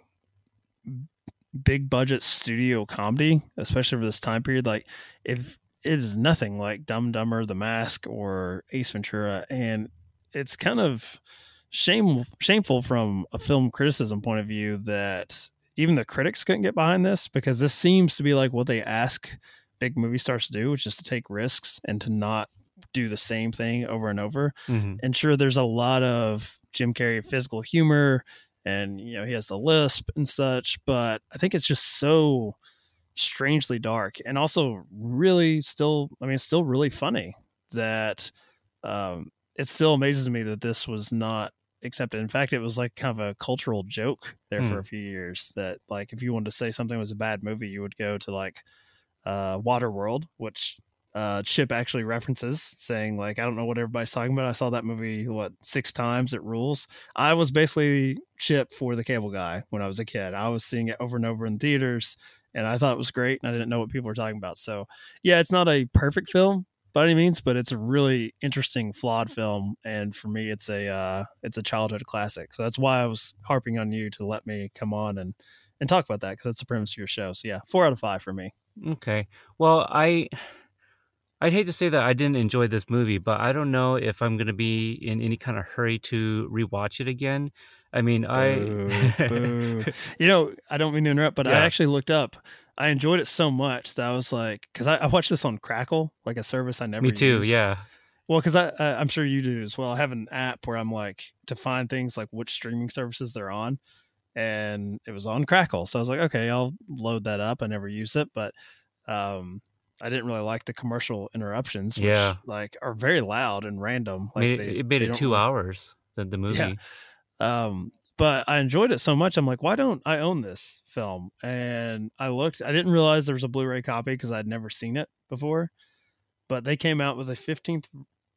big budget studio comedy, especially for this time period. Like if it is nothing like Dumb Dumber, The Mask, or Ace Ventura, and it's kind of shame shameful from a film criticism point of view that even the critics couldn't get behind this because this seems to be like what they ask big movie stars to do, which is to take risks and to not do the same thing over and over. Mm-hmm. And sure, there's a lot of Jim Carrey physical humor, and you know he has the lisp and such, but I think it's just so strangely dark and also really still. I mean, still really funny that um, it still amazes me that this was not accepted. In fact, it was like kind of a cultural joke there for Hmm. a few years. That like if you wanted to say something was a bad movie, you would go to like uh, Waterworld, which uh, Chip actually references, saying like, "I don't know what everybody's talking about. I saw that movie what six times. It rules." I was basically Chip for the Cable Guy when I was a kid. I was seeing it over and over in theaters, and I thought it was great. And I didn't know what people were talking about. So yeah, it's not a perfect film by any means, but it's a really interesting, flawed film. And for me, it's a uh, it's a childhood classic. So that's why I was harping on you to let me come on and and talk about that because that's the premise of your show. So yeah, four out of five for me. Okay. Well, I I'd hate to say that I didn't enjoy this movie, but I don't know if I'm going to be in any kind of hurry to rewatch it again. I mean, Boo, I. You know, I don't mean to interrupt, but I actually looked up. I enjoyed it so much that I was like, because I, I watched this on Crackle, like a service I never. me too. use. Yeah. Well, because I, I I'm sure you do as well. I have an app where I'm like to find things like which streaming services they're on, and it was on Crackle. So I was like, okay, I'll load that up. I never use it, but um, I didn't really like the commercial interruptions. Which, Yeah. like are very loud and random. I Like they- it, it made they it don't two hours. The the movie. um, but I enjoyed it so much. I'm like, why don't I own this film? And I looked. I didn't realize there was a Blu-ray copy because I'd never seen it before. But they came out with a 15th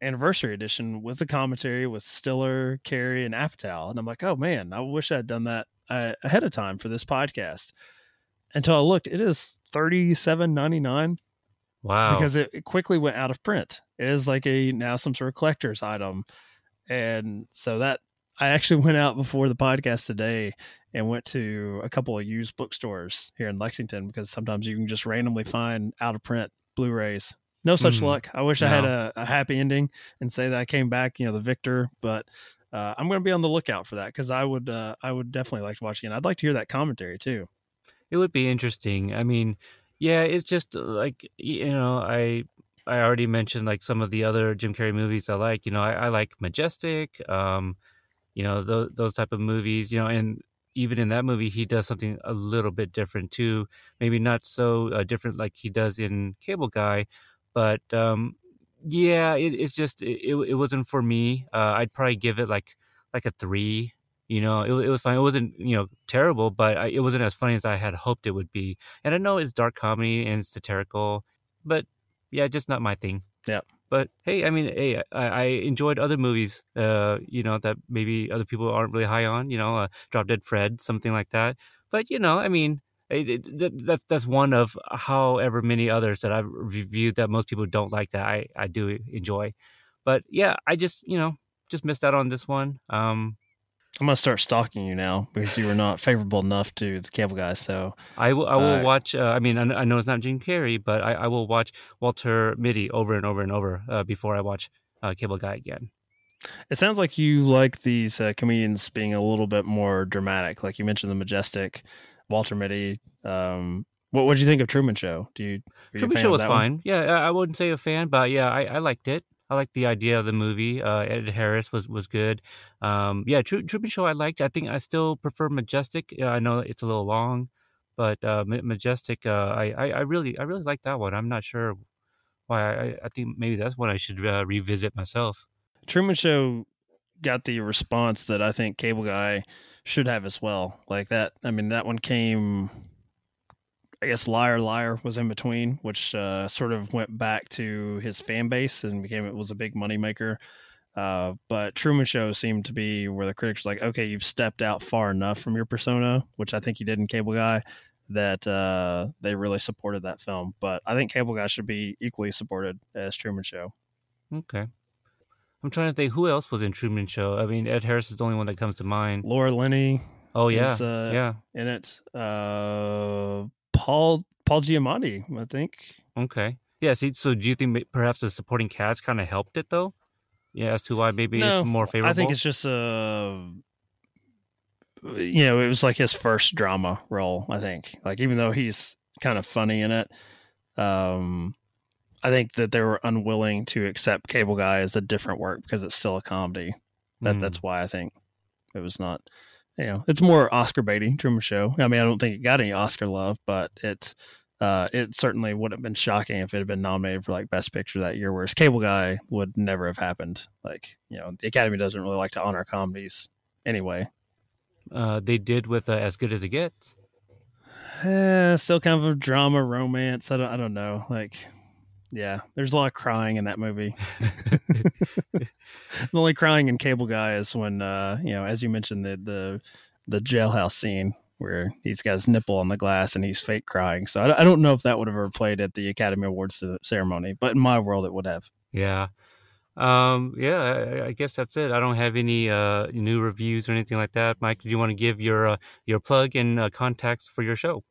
anniversary edition with the commentary with Stiller, Carrey, and Apatow. And I'm like, oh man, I wish I'd done that uh, ahead of time for this podcast. Until I looked, it is 37.99 Wow. because it, it quickly went out of print. It is like a now some sort of collector's item, and so that I actually went out before the podcast today and went to a couple of used bookstores here in Lexington because sometimes you can just randomly find out of print Blu-rays. No such Mhm. luck. I wish I had a, a happy ending and say that I came back, you know, the victor, but. Uh, I'm going to be on the lookout for that because I would, uh, I would definitely like to watch it. And I'd like to hear that commentary too. It would be interesting. I mean, yeah, it's just uh, like you know, I I already mentioned like some of the other Jim Carrey movies I like. You know, I, I like Majestic. Um, you know, those those type of movies. You know, and even in that movie, he does something a little bit different too. Maybe not so uh, different like he does in Cable Guy, but um, yeah, it, it's just it, it wasn't for me. Uh, I'd probably give it like like a three. You know, it, it was fine. It wasn't you know terrible, but I, it wasn't as funny as I had hoped it would be. And I know it's dark comedy and satirical, but yeah, just not my thing. Yep. But hey, I mean, hey, I, I enjoyed other movies, uh, you know, that maybe other people aren't really high on. You know, uh, Drop Dead Fred, something like that. But you know, I mean, it, it, that's that's one of however many others that I've reviewed that most people don't like that I I do enjoy. But yeah, I just you know just missed out on this one. Um, I'm going to start stalking you now because you were not favorable enough to the cable guys. So I will. I will Uh, watch. Uh, I mean, I, I know it's not Jim Carrey, but I, I will watch Walter Mitty over and over and over uh, before I watch uh, Cable Guy again. It sounds like you like these uh, comedians being a little bit more dramatic. Like you mentioned, the majestic Walter Mitty. Um, what what do you think of Truman Show? Do you? Truman Show was that one? fine. Yeah, I I wouldn't say a fan, but yeah, I, I liked it. I liked the idea of the movie. Uh, Ed Harris was was good. Um, yeah, Tru- Truman Show I liked. I think I still prefer Majestic. I know it's a little long, but uh, Majestic, uh, I, I I really I really like that one. I'm not sure why. I, I think maybe that's one I should uh, revisit myself. Truman Show got the response that I think Cable Guy should have as well. Like that. I mean, that one came. I guess Liar Liar was in between, which uh, sort of went back to his fan base and became it was a big moneymaker. Uh, but Truman Show seemed to be where the critics were like, okay, you've stepped out far enough from your persona, which I think he did in Cable Guy, that uh, they really supported that film. But I think Cable Guy should be equally supported as Truman Show. Okay. I'm trying to think who else was in Truman Show. I mean, Ed Harris is the only one that comes to mind. Laura Linney. Oh yeah, is, uh, yeah. in it. Uh, Paul Paul Giamatti, I think. Okay. Yeah. See, so do you think perhaps the supporting cast kind of helped it though? Yeah, as to why maybe no, it's more favorable. I think it's just uh you know, it was like his first drama role, I think. Like even though he's kind of funny in it, um I think that they were unwilling to accept Cable Guy as a different work because it's still a comedy. That Mm. that's why I think it was not you know, it's more Oscar baiting Truman Show. I mean, I don't think it got any Oscar love, but it uh, it certainly would have been shocking if it had been nominated for like Best Picture that year, whereas Cable Guy would never have happened. Like, you know, the Academy doesn't really like to honor comedies anyway. uh, they did with uh, as good as it gets. Eh, still kind of a drama romance. I don't, I don't know. Like, yeah, there's a lot of crying in that movie. the only crying in Cable Guy is when, uh, you know, as you mentioned, the the the jailhouse scene where he's got his nipple on the glass and he's fake crying. So I, I don't know if that would have ever played at the Academy Awards ceremony, but in my world, it would have. Yeah. Um, yeah, I, I guess that's it. I don't have any uh, new reviews or anything like that. Mike, do you want to give your uh, your plug and uh, contacts for your show?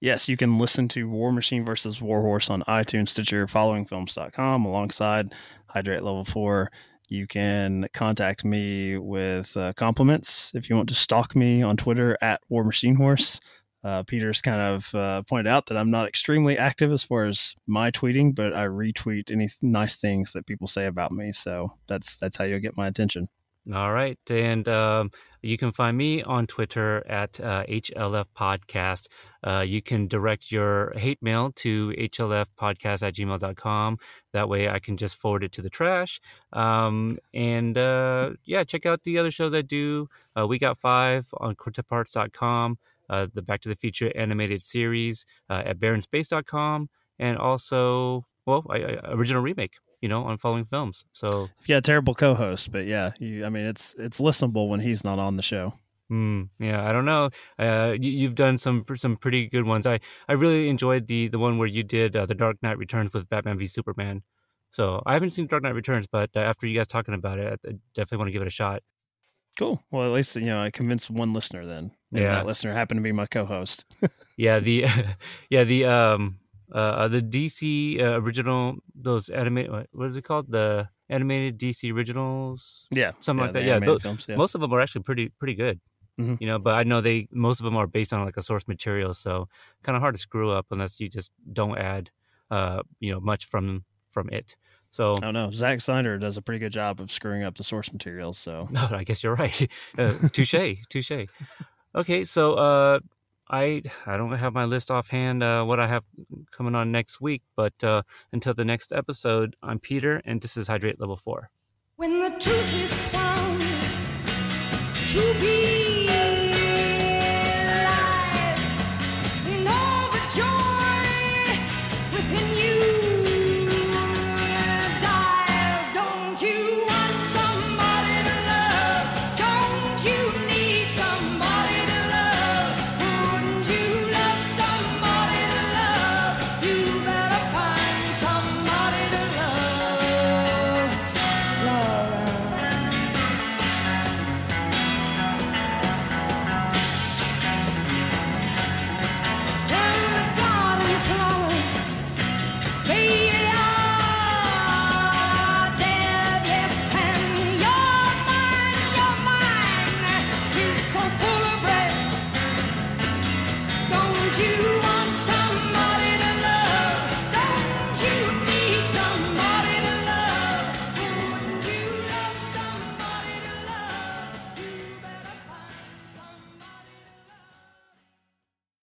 Yes, you can listen to War Machine versus Warhorse on iTunes, Stitcher, followingfilms.com alongside Hydrate Level 4. You can contact me with uh, compliments if you want to stalk me on Twitter at War Machine Horse. Uh, Peter's kind of uh, pointed out that I'm not extremely active as far as my tweeting, but I retweet any th- nice things that people say about me. So that's that's how you'll get my attention. All right. And um, you can find me on Twitter at uh, HLF Podcast. Uh, you can direct your hate mail to HLFpodcast at gmail.com. That way I can just forward it to the trash. Um, and uh, yeah, check out the other shows I do. Uh, we Got Five on QuintetParts.com, uh, the Back to the Future animated series uh, at baronspace.com, and also, well, I, I, original remake. You know, on following films. So Yeah, terrible co-host, but yeah, you, I mean it's it's listenable when he's not on the show. Mm, yeah, I don't know. Uh, you, you've done some some pretty good ones. I, I really enjoyed the the one where you did uh, the Dark Knight Returns with Batman v Superman. So I haven't seen Dark Knight Returns, but uh, after you guys talking about it, I, definitely want to give it a shot. Cool. Well, at least you know I convinced one listener. Then, Yeah. that listener happened to be my co-host. Yeah, the yeah the um uh the DC uh, original those animated what is it called the animated DC originals yeah, something yeah, like that. Yeah, animated tho- films. Yeah. most of them are actually pretty pretty good. Mhm. You know, but I know they most of them are based on like a source material, so kind of hard to screw up unless you just don't add uh you know much from from it. So I don't know. Zack Snyder does a pretty good job of screwing up the source materials. So no, I guess you're right. Uh, touche, touche. Okay, so uh, I I don't have my list offhand uh, what I have coming on next week, but uh, until the next episode, I'm Peter, and this is Hydrate Level Four. When the truth is found to be